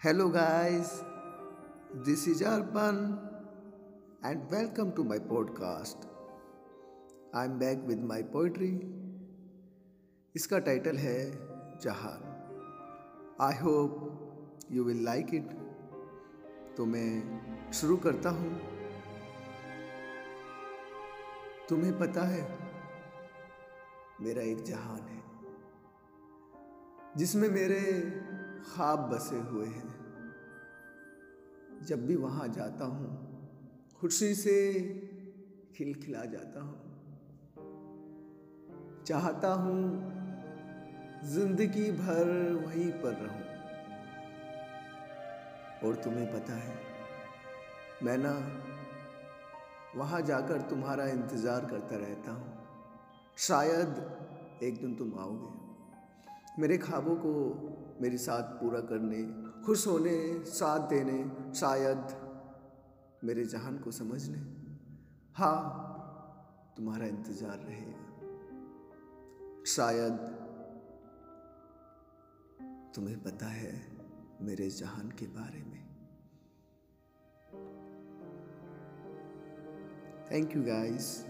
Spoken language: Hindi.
Hello guys this is Urban and welcome to my podcast I am back with my poetry इसका टाइटल है जहान. I hope you will like it तो मैं शुरू करता हूँ. तुम्हें पता है, मेरा एक जहान है, जिसमें मेरे ख्वाब बसे हुए हैं। जब भी वहाँ जाता हूँ खुशी से खिलखिला जाता हूँ। चाहता हूँ ज़िंदगी भर वहीं पर रहूँ। और तुम्हें पता है, मैं ना वहाँ जाकर तुम्हारा इंतज़ार करता रहता हूँ। शायद एक दिन तुम आओगे। मेरे ख्वाबों को मेरे साथ पूरा करने, खुश होने, साथ देने, शायद मेरे जहान को समझने हाँ तुम्हारा इंतज़ार रहेगा। शायद तुम्हें पता है मेरे जहान के बारे में। Thank you guys